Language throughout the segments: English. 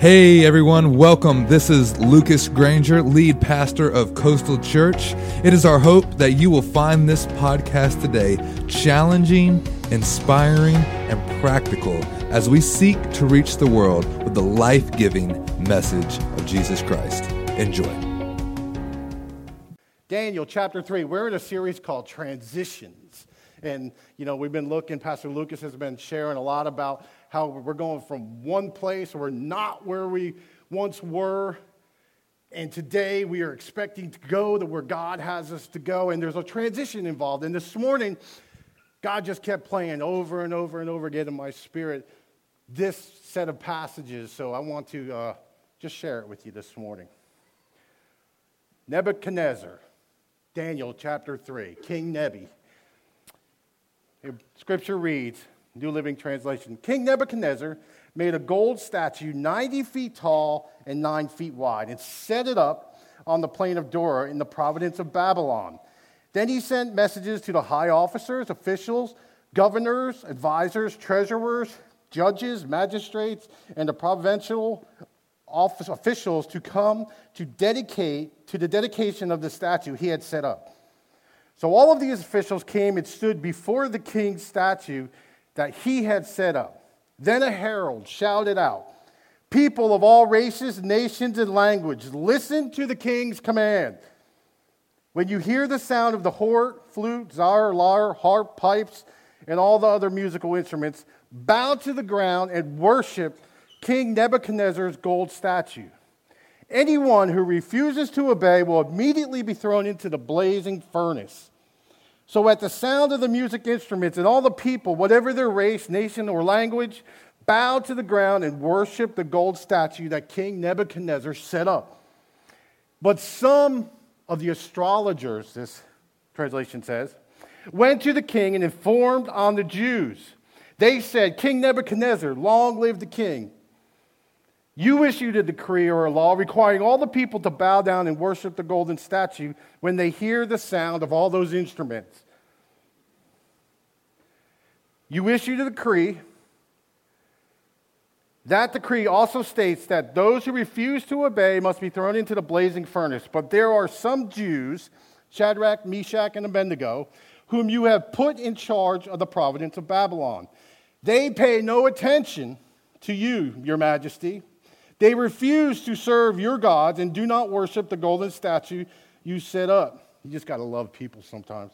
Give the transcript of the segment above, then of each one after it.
Hey everyone, welcome. This is Lucas Granger, lead pastor of Coastal Church. It is our hope that you will find this podcast today challenging, inspiring, and practical as we seek to reach the world with the life giving message of Jesus Christ. Enjoy. Daniel chapter 3. We're in a series called Transitions. And, you know, we've been looking, Pastor Lucas has been sharing a lot about how we're going from one place, we're not where we once were. And today we are expecting to go to where God has us to go. And there's a transition involved. And this morning, God just kept playing over and over and over again in my spirit this set of passages. So I want to uh, just share it with you this morning. Nebuchadnezzar, Daniel chapter 3, King Nebi. Scripture reads, New Living Translation King Nebuchadnezzar made a gold statue 90 feet tall and 9 feet wide and set it up on the plain of Dura in the province of Babylon. Then he sent messages to the high officers, officials, governors, advisors, treasurers, judges, magistrates, and the provincial office officials to come to dedicate to the dedication of the statue he had set up. So all of these officials came and stood before the king's statue that he had set up. Then a herald shouted out, People of all races, nations, and languages, listen to the king's command. When you hear the sound of the horn, flute, zar, lyre, harp, pipes, and all the other musical instruments, bow to the ground and worship King Nebuchadnezzar's gold statue. Anyone who refuses to obey will immediately be thrown into the blazing furnace. So, at the sound of the music instruments, and all the people, whatever their race, nation, or language, bowed to the ground and worshiped the gold statue that King Nebuchadnezzar set up. But some of the astrologers, this translation says, went to the king and informed on the Jews. They said, King Nebuchadnezzar, long live the king. You issued a decree or a law requiring all the people to bow down and worship the golden statue when they hear the sound of all those instruments. You issued a decree. That decree also states that those who refuse to obey must be thrown into the blazing furnace. But there are some Jews, Shadrach, Meshach, and Abednego, whom you have put in charge of the province of Babylon. They pay no attention to you, your majesty they refuse to serve your gods and do not worship the golden statue you set up. You just got to love people sometimes.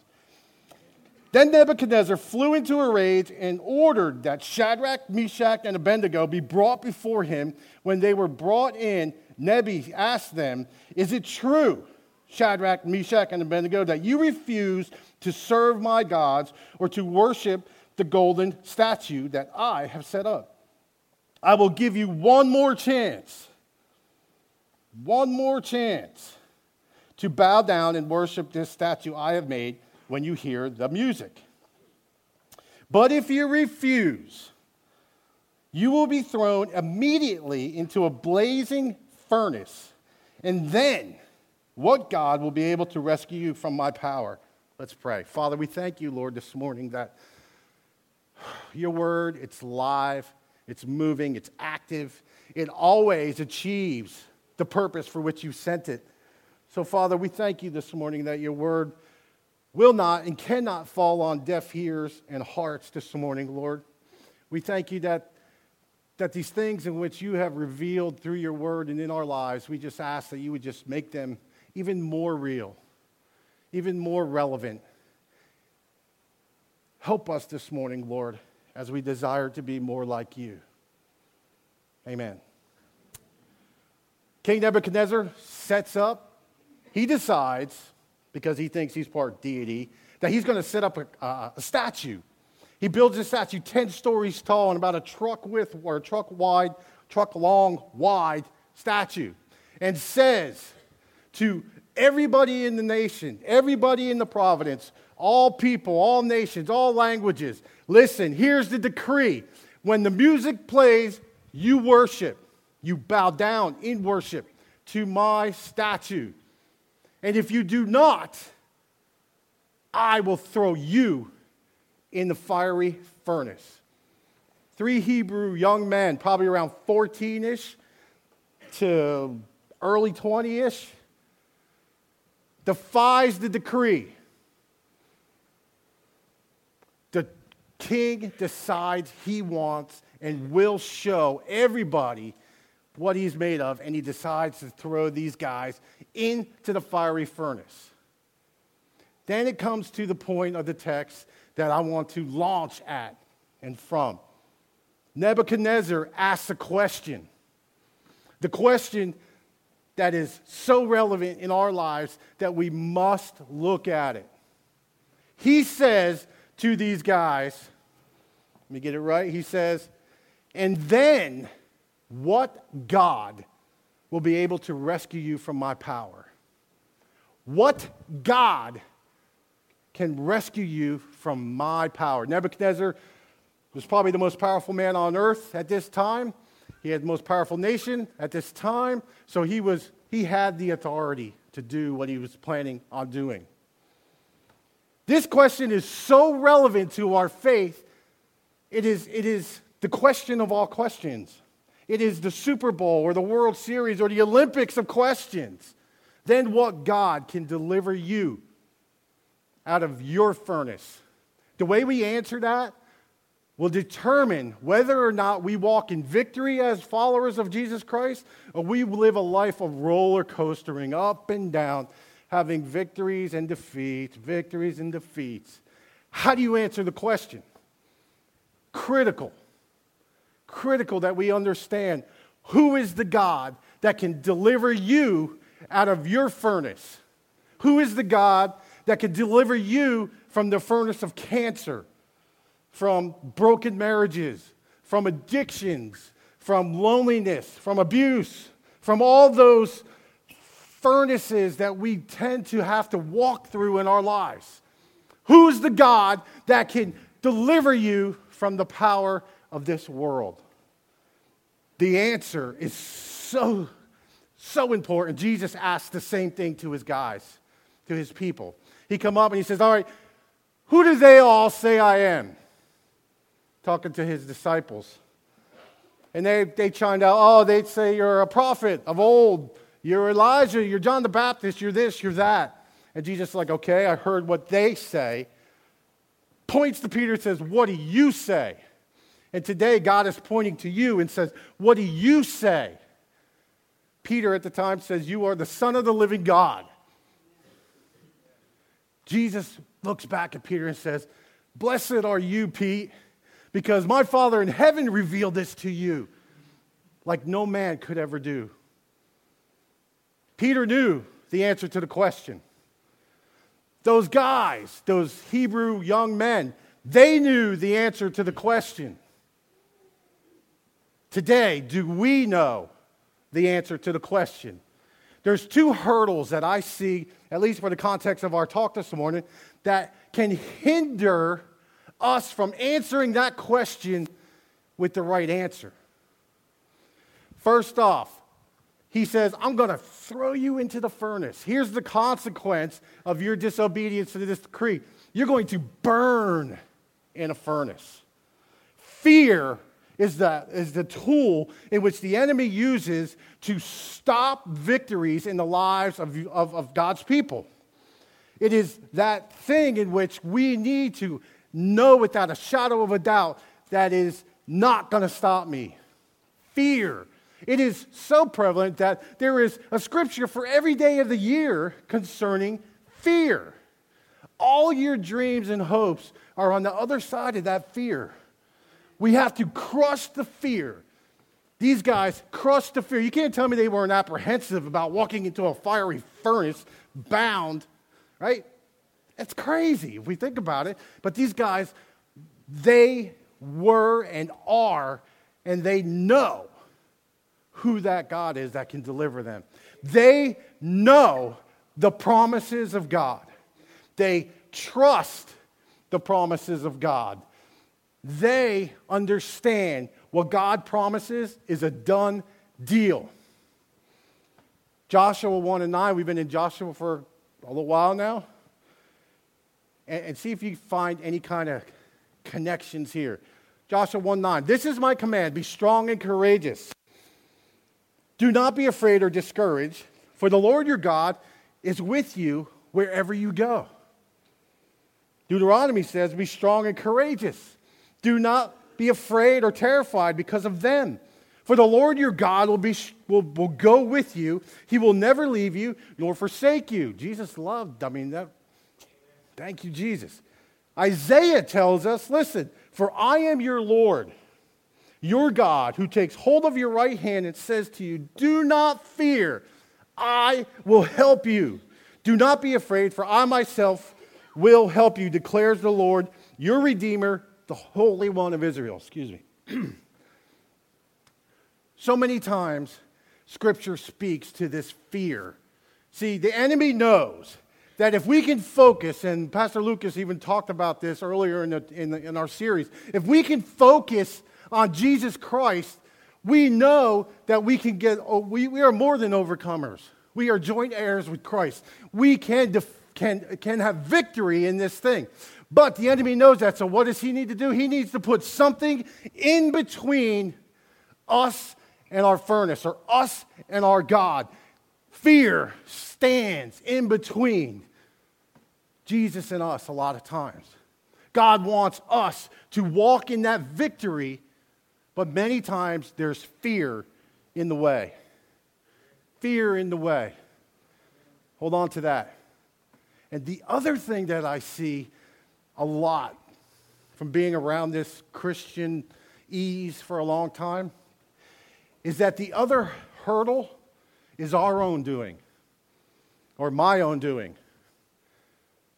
Then Nebuchadnezzar flew into a rage and ordered that Shadrach, Meshach, and Abednego be brought before him. When they were brought in, Nebi asked them, Is it true, Shadrach, Meshach, and Abednego, that you refuse to serve my gods or to worship the golden statue that I have set up? I will give you one more chance, one more chance to bow down and worship this statue I have made when you hear the music. But if you refuse, you will be thrown immediately into a blazing furnace. And then, what God will be able to rescue you from my power? Let's pray. Father, we thank you, Lord, this morning that your word, it's live, it's moving, it's active, it always achieves the purpose for which you sent it. So, Father, we thank you this morning that your word will not and cannot fall on deaf ears and hearts this morning, Lord. We thank you that, that these things in which you have revealed through your word and in our lives, we just ask that you would just make them even more real, even more relevant. Help us this morning, Lord as we desire to be more like you. Amen. King Nebuchadnezzar sets up, he decides, because he thinks he's part deity, that he's going to set up a, a, a statue. He builds a statue 10 stories tall and about a truck width or a truck wide, truck long, wide statue, and says to everybody in the nation, everybody in the providence, all people, all nations, all languages. Listen, here's the decree. When the music plays, you worship. You bow down in worship to my statue. And if you do not, I will throw you in the fiery furnace. Three Hebrew young men, probably around 14 ish, to early 20 ish, defies the decree. The king decides he wants and will show everybody what he's made of, and he decides to throw these guys into the fiery furnace. Then it comes to the point of the text that I want to launch at and from. Nebuchadnezzar asks a question. The question that is so relevant in our lives that we must look at it. He says to these guys, let me get it right. He says, and then what God will be able to rescue you from my power? What God can rescue you from my power? Nebuchadnezzar was probably the most powerful man on earth at this time. He had the most powerful nation at this time, so he, was, he had the authority to do what he was planning on doing. This question is so relevant to our faith, it is, it is the question of all questions. It is the Super Bowl or the World Series or the Olympics of questions. Then what God can deliver you out of your furnace? The way we answer that will determine whether or not we walk in victory as followers of Jesus Christ or we live a life of roller coastering up and down, having victories and defeats, victories and defeats. How do you answer the question? Critical. Critical that we understand who is the God that can deliver you out of your furnace? Who is the God that can deliver you from the furnace of cancer? from broken marriages, from addictions, from loneliness, from abuse, from all those furnaces that we tend to have to walk through in our lives. Who's the God that can deliver you from the power of this world? The answer is so, so important. Jesus asked the same thing to his guys, to his people. He come up and he says, All right, who do they all say I am? talking to his disciples. And they, they chimed out, oh, they'd say you're a prophet of old. You're Elijah. You're John the Baptist. You're this, you're that. And Jesus is like, okay, I heard what they say. Points to Peter and says, what do you say? And today, God is pointing to you and says, what do you say? Peter at the time says, You are the Son of the living God. Jesus looks back at Peter and says, Blessed are you, Pete because my Father in heaven revealed this to you like no man could ever do. Peter knew the answer to the question. Those guys, those Hebrew young men, they knew the answer to the question. Today, do we know the answer to the question? There's two hurdles that I see, at least for the context of our talk this morning, that can hinder us from answering that question with the right answer. First off, he says, I'm going to throw you into the furnace. Here's the consequence of your disobedience to this decree you're going to burn in a furnace. Fear is the, is the tool in which the enemy uses to stop victories in the lives of, of, of God's people. It is that thing in which we need to know without a shadow of a doubt that is not going to stop me. Fear. It is so prevalent that there is a scripture for every day of the year concerning fear. All your dreams and hopes are on the other side of that fear. We have to crush the fear. These guys crushed the fear. You can't tell me they weren't apprehensive about walking into a fiery furnace bound, right? It's crazy if we think about it. But these guys, they were and are, and they know who that God is that can deliver them. They know the promises of God, they trust the promises of God. They understand what God promises is a done deal. Joshua 1 and 9, we've been in Joshua for a little while now and, and see if you find any kind of connections here. Joshua 1 9. This is my command be strong and courageous. Do not be afraid or discouraged, for the Lord your God is with you wherever you go. Deuteronomy says, Be strong and courageous. Do not be afraid or terrified because of them. For the Lord your God will, be, will, will go with you. He will never leave you nor forsake you. Jesus loved, I mean, that, thank you, Jesus. Isaiah tells us, listen, for I am your Lord, your God, who takes hold of your right hand and says to you, Do not fear, I will help you. Do not be afraid, for I myself will help you, declares the Lord, your Redeemer, the Holy One of Israel. Excuse me. so many times, Scripture speaks to this fear. See, the enemy knows that if we can focus, and Pastor Lucas even talked about this earlier in, the, in, the, in our series, if we can focus on Jesus Christ, we know that we can get, oh, we, we are more than overcomers. We are joint heirs with Christ. We can, def, can, can have victory in this thing. But the enemy knows that. So what does he need to do? He needs to put something in between us and our furnace, or us and our God. Fear stands in between Jesus and us a lot of times. God wants us to walk in that victory, but many times there's fear in the way. Fear in the way. Hold on to that. And the other thing that I see a lot from being around this Christian ease for a long time is that the other hurdle is our own doing or my own doing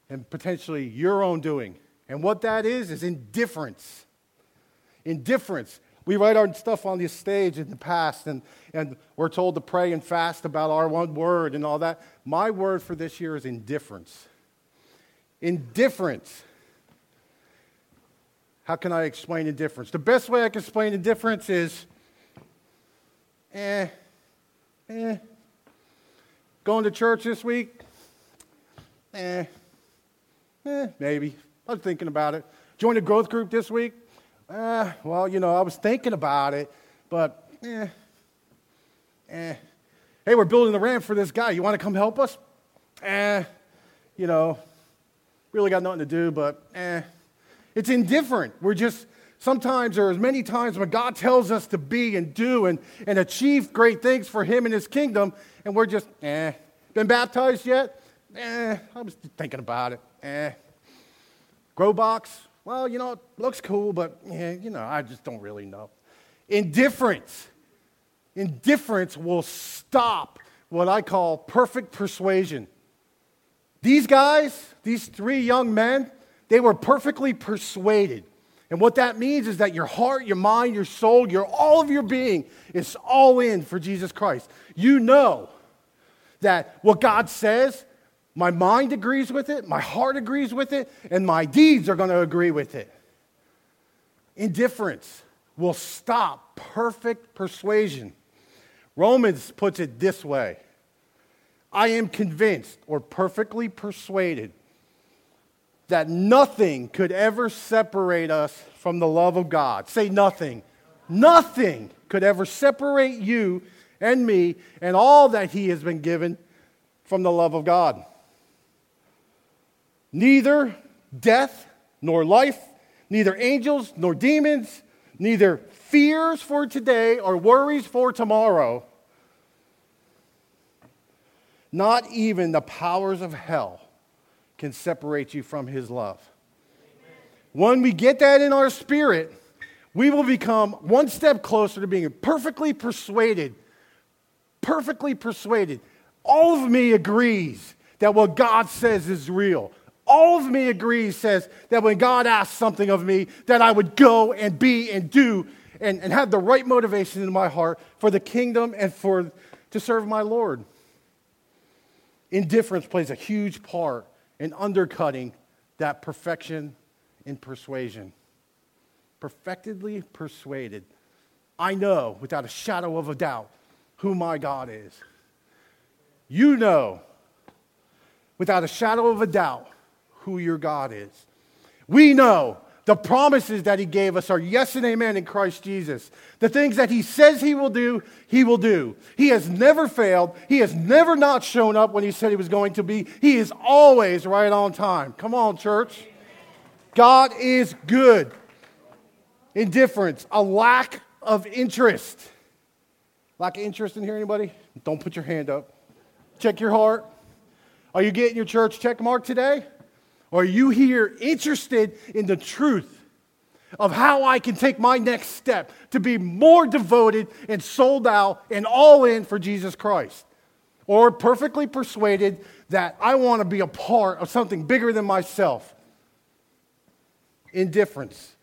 and potentially your own doing. And what that is, is indifference. Indifference. We write our stuff on this stage in the past, and, and we're told to pray and fast about our one word and all that. My word for this year is indifference. Indifference. How can I explain indifference? The best way I can explain indifference is eh, eh, Going to church this week? Eh, eh, maybe. I was thinking about it. Join a growth group this week? Eh, well, you know, I was thinking about it, but eh, eh. Hey, we're building the ramp for this guy. You want to come help us? Eh, you know, really got nothing to do, but eh. It's indifferent. We're just, sometimes or as many times when God tells us to be and do and, and achieve great things for Him and His kingdom, and we're just, eh. Been baptized yet? Eh, I was thinking about it. Eh. Grow box? Well, you know, it looks cool, but yeah, you know, I just don't really know. Indifference. Indifference will stop what I call perfect persuasion. These guys, these three young men, they were perfectly persuaded. And what that means is that your heart, your mind, your soul, your all of your being is all in for Jesus Christ. You know that what God says, my mind agrees with it, my heart agrees with it, and my deeds are going to agree with it. Indifference will stop perfect persuasion. Romans puts it this way I am convinced or perfectly persuaded that nothing could ever separate us from the love of God. Say nothing. Nothing could ever separate you and me and all that He has been given from the love of God. Neither death nor life, neither angels nor demons, neither fears for today or worries for tomorrow, not even the powers of hell can separate you from his love. When we get that in our spirit, we will become one step closer to being perfectly persuaded. Perfectly persuaded. All of me agrees that what God says is real. All of me agrees, says that when God asks something of me, that I would go and be and do and, and have the right motivation in my heart for the kingdom and for to serve my Lord. Indifference plays a huge part in undercutting that perfection in persuasion. Perfectedly persuaded. I know without a shadow of a doubt who my God is. You know without a shadow of a doubt who your God is. We know The promises that he gave us are yes and amen in Christ Jesus. The things that he says he will do, he will do. He has never failed. He has never not shown up when he said he was going to be. He is always right on time. Come on, church. God is good. Indifference, a lack of interest. Lack of interest in here, anybody? Don't put your hand up. Check your heart. Are you getting your church check mark today? Are you here interested in the truth of how I can take my next step to be more devoted and sold out and all in for Jesus Christ? Or perfectly persuaded that I want to be a part of something bigger than myself? Indifference.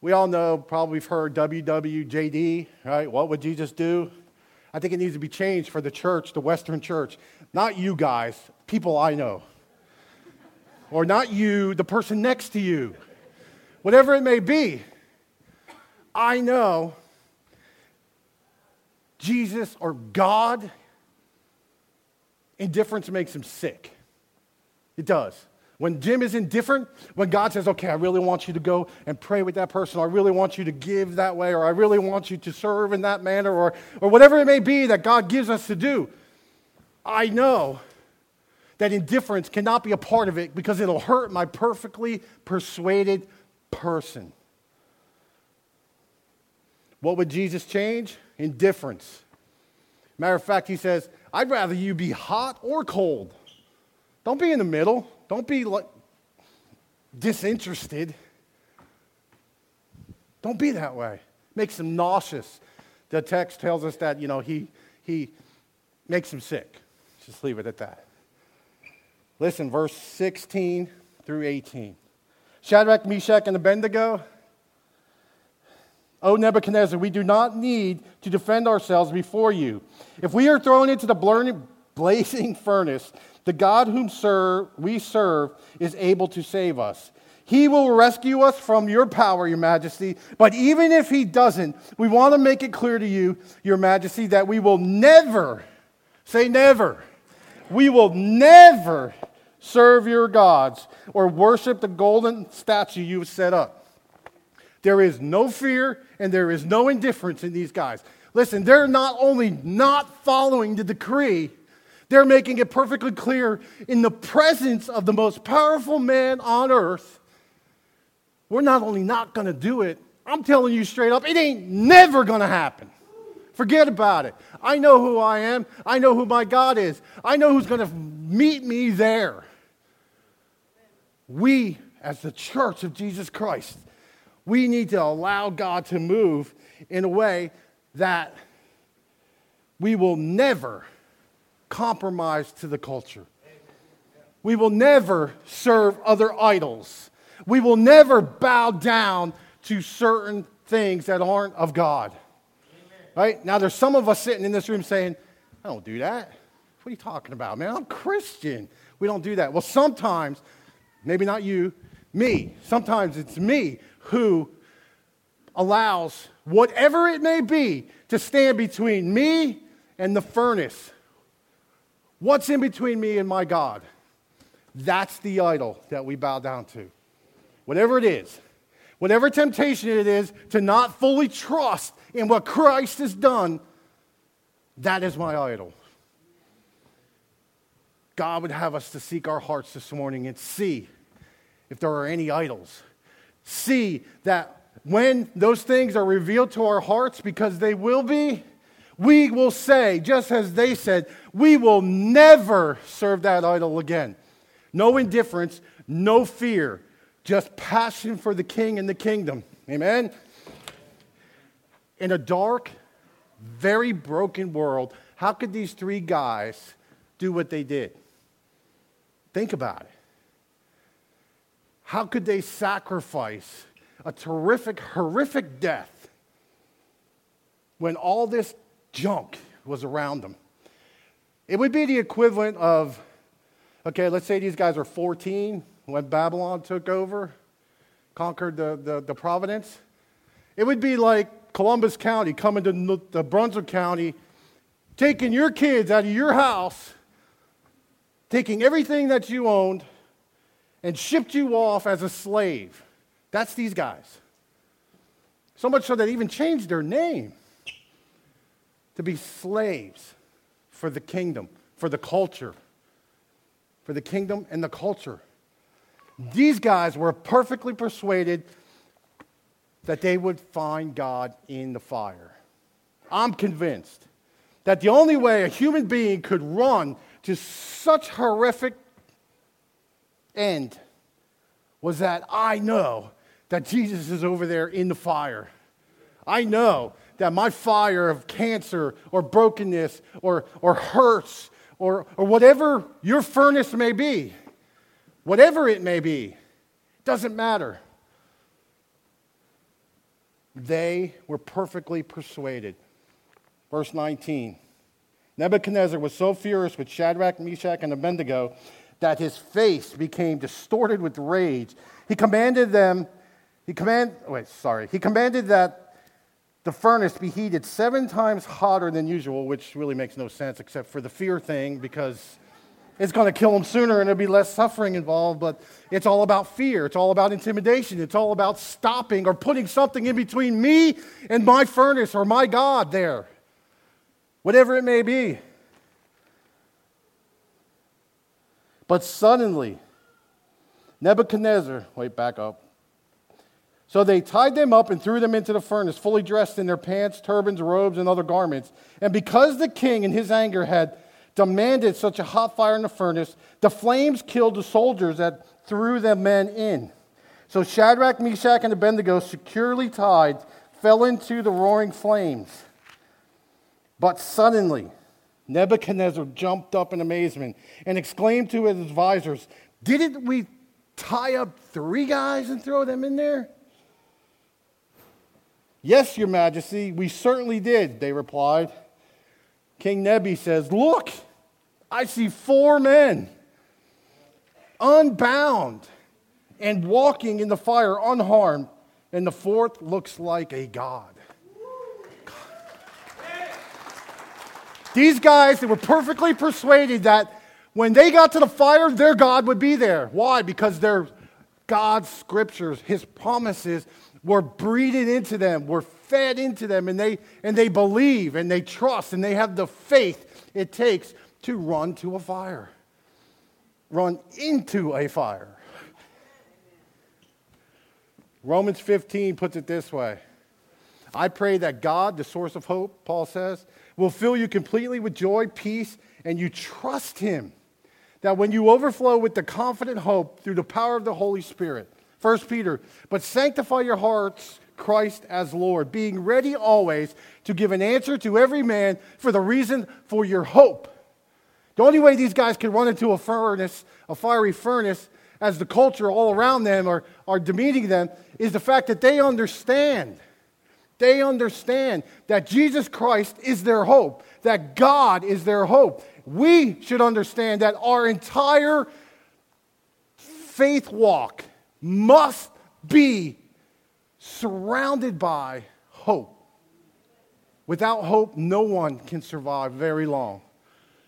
We all know, probably we've heard WWJD, right? What would Jesus do? I think it needs to be changed for the church, the Western church. Not you guys, people I know or not you, the person next to you, whatever it may be. I know Jesus or God, indifference makes him sick. It does. When Jim is indifferent, when God says, okay, I really want you to go and pray with that person, or I really want you to give that way, or I really want you to serve in that manner, or, or whatever it may be that God gives us to do, I know that indifference cannot be a part of it because it'll hurt my perfectly persuaded person. What would Jesus change? Indifference. Matter of fact, he says, I'd rather you be hot or cold. Don't be in the middle. Don't be like disinterested. Don't be that way. Makes him nauseous. The text tells us that, you know, he, he makes him sick. Just leave it at that. Listen, verse 16 through 18. Shadrach, Meshach, and Abednego. O Nebuchadnezzar, we do not need to defend ourselves before you. If we are thrown into the blazing furnace, the God whom serve, we serve is able to save us. He will rescue us from your power, Your Majesty. But even if He doesn't, we want to make it clear to you, Your Majesty, that we will never, say never, we will never serve your gods, or worship the golden statue you've set up. There is no fear and there is no indifference in these guys. Listen, they're not only not following the decree, they're making it perfectly clear in the presence of the most powerful man on earth. We're not only not going to do it, I'm telling you straight up, it ain't never going to happen. Forget about it. I know who I am. I know who my God is. I know who's going to meet me there we, as the church of Jesus Christ, we need to allow God to move in a way that we will never compromise to the culture. We will never serve other idols. We will never bow down to certain things that aren't of God. Right? Now, there's some of us sitting in this room saying, I don't do that. What are you talking about, man? I'm Christian. We don't do that. Well, sometimes maybe not you, me. Sometimes it's me who allows whatever it may be to stand between me and the furnace. What's in between me and my God? That's the idol that we bow down to. Whatever it is, whatever temptation it is to not fully trust in what Christ has done, that is my idol. God would have us to seek our hearts this morning and see if there are any idols. See that when those things are revealed to our hearts, because they will be, we will say, just as they said, we will never serve that idol again. No indifference, no fear, just passion for the king and the kingdom. Amen? In a dark, very broken world, how could these three guys do what they did? Think about it. How could they sacrifice a terrific, horrific death when all this junk was around them? It would be the equivalent of, okay, let's say these guys are 14 when Babylon took over, conquered the, the, the Providence. It would be like Columbus County coming to the Brunswick County, taking your kids out of your house taking everything that you owned and shipped you off as a slave That's these guys. So much so that even changed their name to be slaves for the kingdom, for the culture, for the kingdom and the culture. These guys were perfectly persuaded that they would find God in the fire. I'm convinced that the only way a human being could run to such horrific end was that I know that Jesus is over there in the fire. I know that my fire of cancer or brokenness or, or hurts or, or whatever your furnace may be, whatever it may be, doesn't matter. They were perfectly persuaded. Verse 19 Nebuchadnezzar was so furious with Shadrach, Meshach, and Abednego that his face became distorted with rage. He commanded them, he command, wait, sorry, he commanded that the furnace be heated seven times hotter than usual, which really makes no sense except for the fear thing because it's going to kill him sooner and there'll be less suffering involved. But it's all about fear. It's all about intimidation. It's all about stopping or putting something in between me and my furnace or my God there whatever it may be. But suddenly, Nebuchadnezzar, wait, back up. So they tied them up and threw them into the furnace, fully dressed in their pants, turbans, robes, and other garments. And because the king, in his anger, had demanded such a hot fire in the furnace, the flames killed the soldiers that threw the men in. So Shadrach, Meshach, and Abednego, securely tied, fell into the roaring flames. But suddenly, Nebuchadnezzar jumped up in amazement and exclaimed to his advisors, Didn't we tie up three guys and throw them in there? Yes, Your Majesty, we certainly did, they replied. King Nebi says, Look, I see four men unbound and walking in the fire unharmed, and the fourth looks like a god. These guys, they were perfectly persuaded that when they got to the fire, their God would be there. Why? Because their God's scriptures, his promises, were breathed into them, were fed into them, and they, and they believe and they trust and they have the faith it takes to run to a fire, run into a fire. Romans 15 puts it this way I pray that God, the source of hope, Paul says, will fill you completely with joy, peace, and you trust Him. That when you overflow with the confident hope through the power of the Holy Spirit, 1 Peter, but sanctify your hearts, Christ as Lord, being ready always to give an answer to every man for the reason for your hope. The only way these guys can run into a furnace, a fiery furnace, as the culture all around them are, are demeaning them, is the fact that they understand they understand that Jesus Christ is their hope, that God is their hope. We should understand that our entire faith walk must be surrounded by hope. Without hope, no one can survive very long.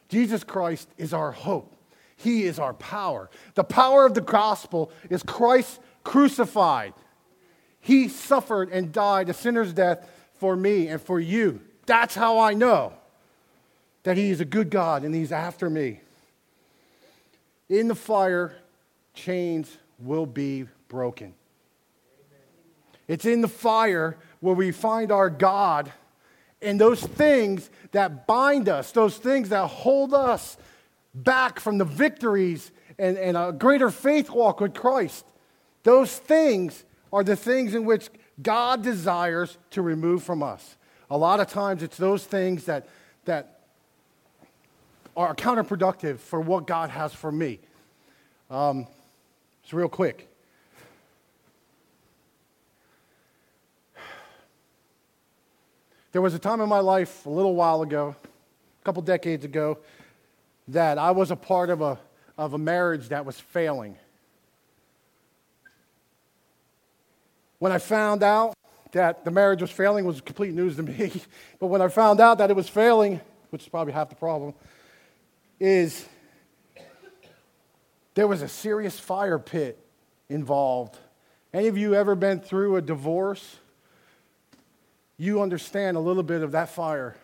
Jesus Christ is our hope. He is our power. The power of the gospel is Christ crucified. He suffered and died a sinner's death for me and for you. That's how I know that He is a good God and He's after me. In the fire, chains will be broken. It's in the fire where we find our God and those things that bind us, those things that hold us back from the victories and, and a greater faith walk with Christ. Those things are the things in which God desires to remove from us. A lot of times it's those things that, that are counterproductive for what God has for me. Um, it's real quick. There was a time in my life a little while ago, a couple decades ago, that I was a part of a, of a marriage that was failing. When I found out that the marriage was failing, was complete news to me. but when I found out that it was failing, which is probably half the problem, is there was a serious fire pit involved. Any of you ever been through a divorce? You understand a little bit of that fire.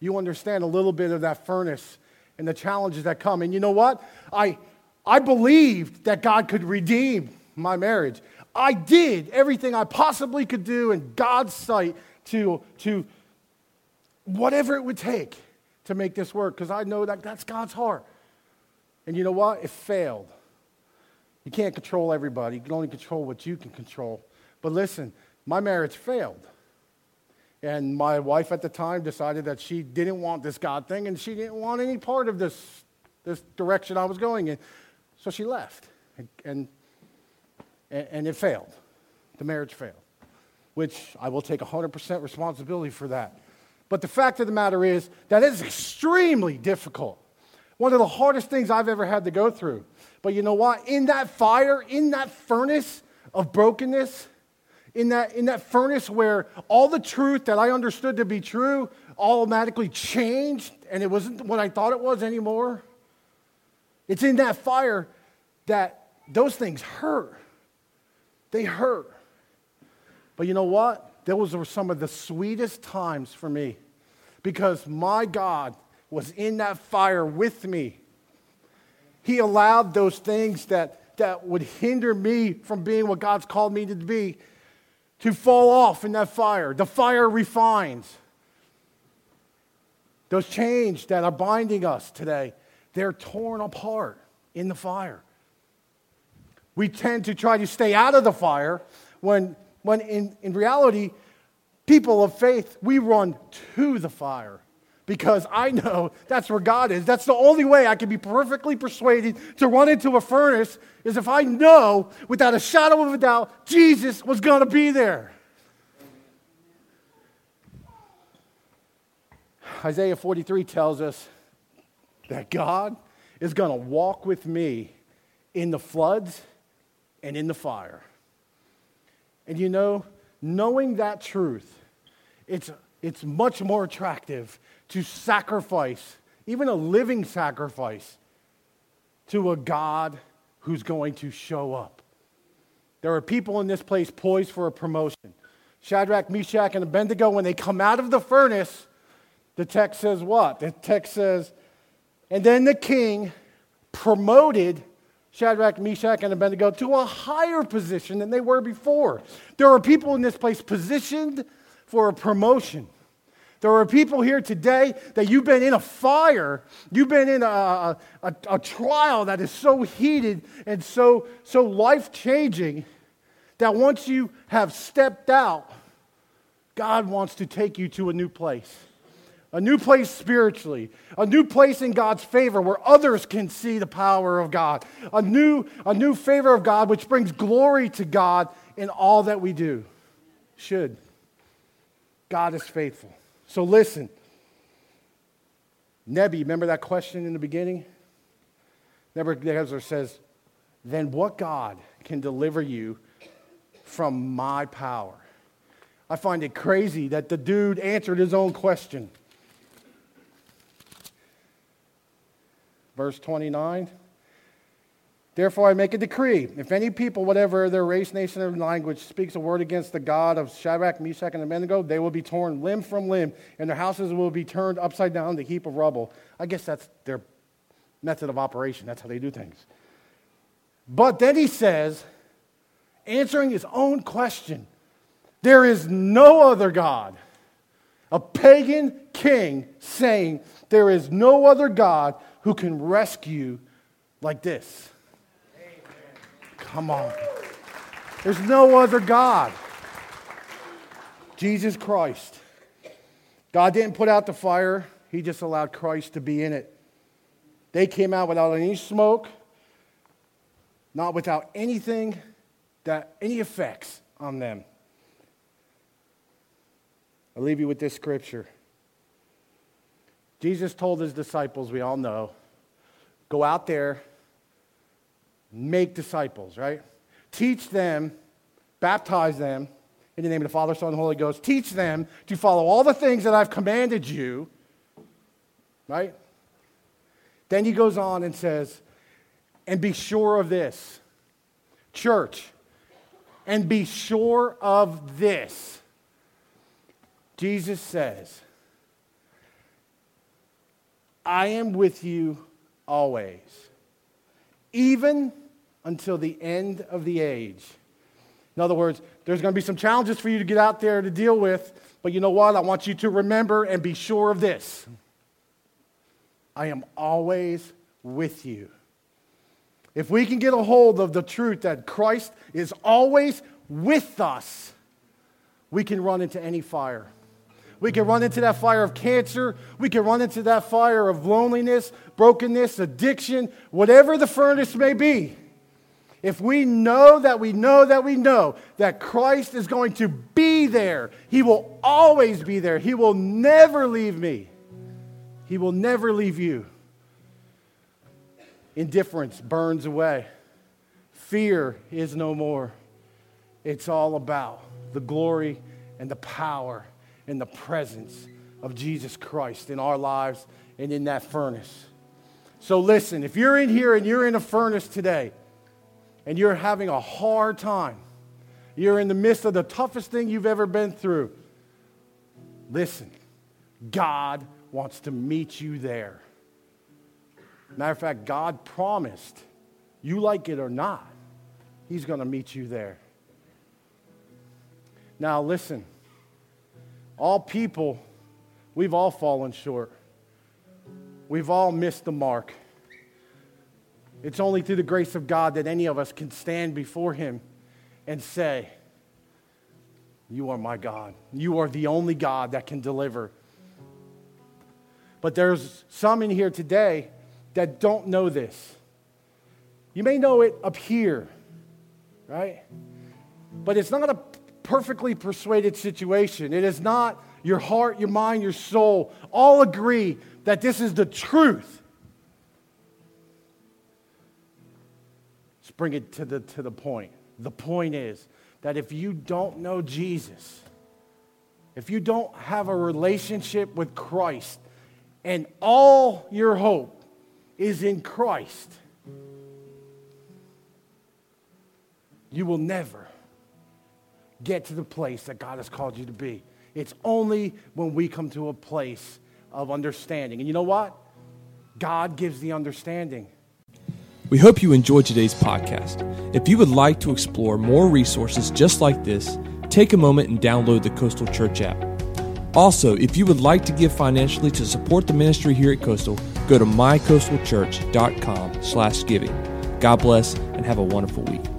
You understand a little bit of that furnace and the challenges that come. And you know what? I, I believed that God could redeem my marriage. I did everything I possibly could do in God's sight to, to whatever it would take to make this work because I know that that's God's heart. And you know what? It failed. You can't control everybody, you can only control what you can control. But listen, my marriage failed. And my wife at the time decided that she didn't want this God thing and she didn't want any part of this, this direction I was going in. So she left. And, and, and it failed. The marriage failed, which I will take 100% responsibility for that. But the fact of the matter is that is extremely difficult. One of the hardest things I've ever had to go through. But you know what? In that fire, in that furnace of brokenness, in that, in that furnace where all the truth that I understood to be true automatically changed and it wasn't what I thought it was anymore. It's in that fire that those things hurt. They hurt. But you know what? Those were some of the sweetest times for me because my God was in that fire with me. He allowed those things that, that would hinder me from being what God's called me to be to fall off in that fire. The fire refines. Those chains that are binding us today, they're torn apart in the fire. We tend to try to stay out of the fire when when in, in reality, people of faith, we run to the fire because I know that's where God is. That's the only way I can be perfectly persuaded to run into a furnace is if I know without a shadow of a doubt Jesus was going to be there. Isaiah 43 tells us that God is going to walk with me in the floods and in the fire. And you know, knowing that truth, it's, it's much more attractive to sacrifice, even a living sacrifice, to a God who's going to show up. There are people in this place poised for a promotion. Shadrach, Meshach, and Abednego, when they come out of the furnace, the text says what? The text says, and then the king promoted Shadrach, Meshach, and Abednego to a higher position than they were before. There are people in this place positioned for a promotion. There are people here today that you've been in a fire, you've been in a, a, a trial that is so heated and so, so life changing that once you have stepped out, God wants to take you to a new place a new place spiritually, a new place in God's favor where others can see the power of God, a new, a new favor of God which brings glory to God in all that we do. Should. God is faithful. So listen. Nebi, remember that question in the beginning? Nebuchadnezzar says, Then what God can deliver you from my power? I find it crazy that the dude answered his own question. Verse 29. Therefore, I make a decree. If any people, whatever their race, nation, or language, speaks a word against the God of Shadrach, Meshach, and Abednego, they will be torn limb from limb, and their houses will be turned upside down to heap of rubble. I guess that's their method of operation. That's how they do things. But then he says, answering his own question, there is no other God. A pagan king saying, There is no other God who can rescue like this. Come on. There's no other God. Jesus Christ. God didn't put out the fire, He just allowed Christ to be in it. They came out without any smoke, not without anything that any effects on them. I'll leave you with this scripture. Jesus told his disciples, we all know, go out there, make disciples, right? Teach them, baptize them in the name of the Father, Son, and Holy Ghost. Teach them to follow all the things that I've commanded you, right? Then he goes on and says, and be sure of this. Church, and be sure of this. Jesus says, I am with you always, even until the end of the age. In other words, there's going to be some challenges for you to get out there to deal with, but you know what? I want you to remember and be sure of this I am always with you. If we can get a hold of the truth that Christ is always with us, we can run into any fire. We can run into that fire of cancer. We can run into that fire of loneliness, brokenness, addiction, whatever the furnace may be. If we know that we know that we know that Christ is going to be there, He will always be there. He will never leave me. He will never leave you. Indifference burns away. Fear is no more. It's all about the glory and the power and the presence of Jesus Christ in our lives and in that furnace. So, listen, if you're in here and you're in a furnace today, and you're having a hard time, you're in the midst of the toughest thing you've ever been through, listen, God wants to meet you there. Matter of fact, God promised, you like it or not, He's going to meet you there. Now, listen, all people, we've all fallen short. We've all missed the mark. It's only through the grace of God that any of us can stand before Him and say, You are my God. You are the only God that can deliver. But there's some in here today that don't know this. You may know it up here, right? But it's not a perfectly persuaded situation. It is not your heart, your mind, your soul all agree that this is the truth. Let's bring it to the, to the point. The point is that if you don't know Jesus, if you don't have a relationship with Christ, and all your hope is in Christ, you will never get to the place that God has called you to be. It's only when we come to a place of understanding. And you know what? God gives the understanding. We hope you enjoyed today's podcast. If you would like to explore more resources just like this, take a moment and download the Coastal Church app. Also, if you would like to give financially to support the ministry here at Coastal, go to mycoastalchurch.com slash giving. God bless and have a wonderful week.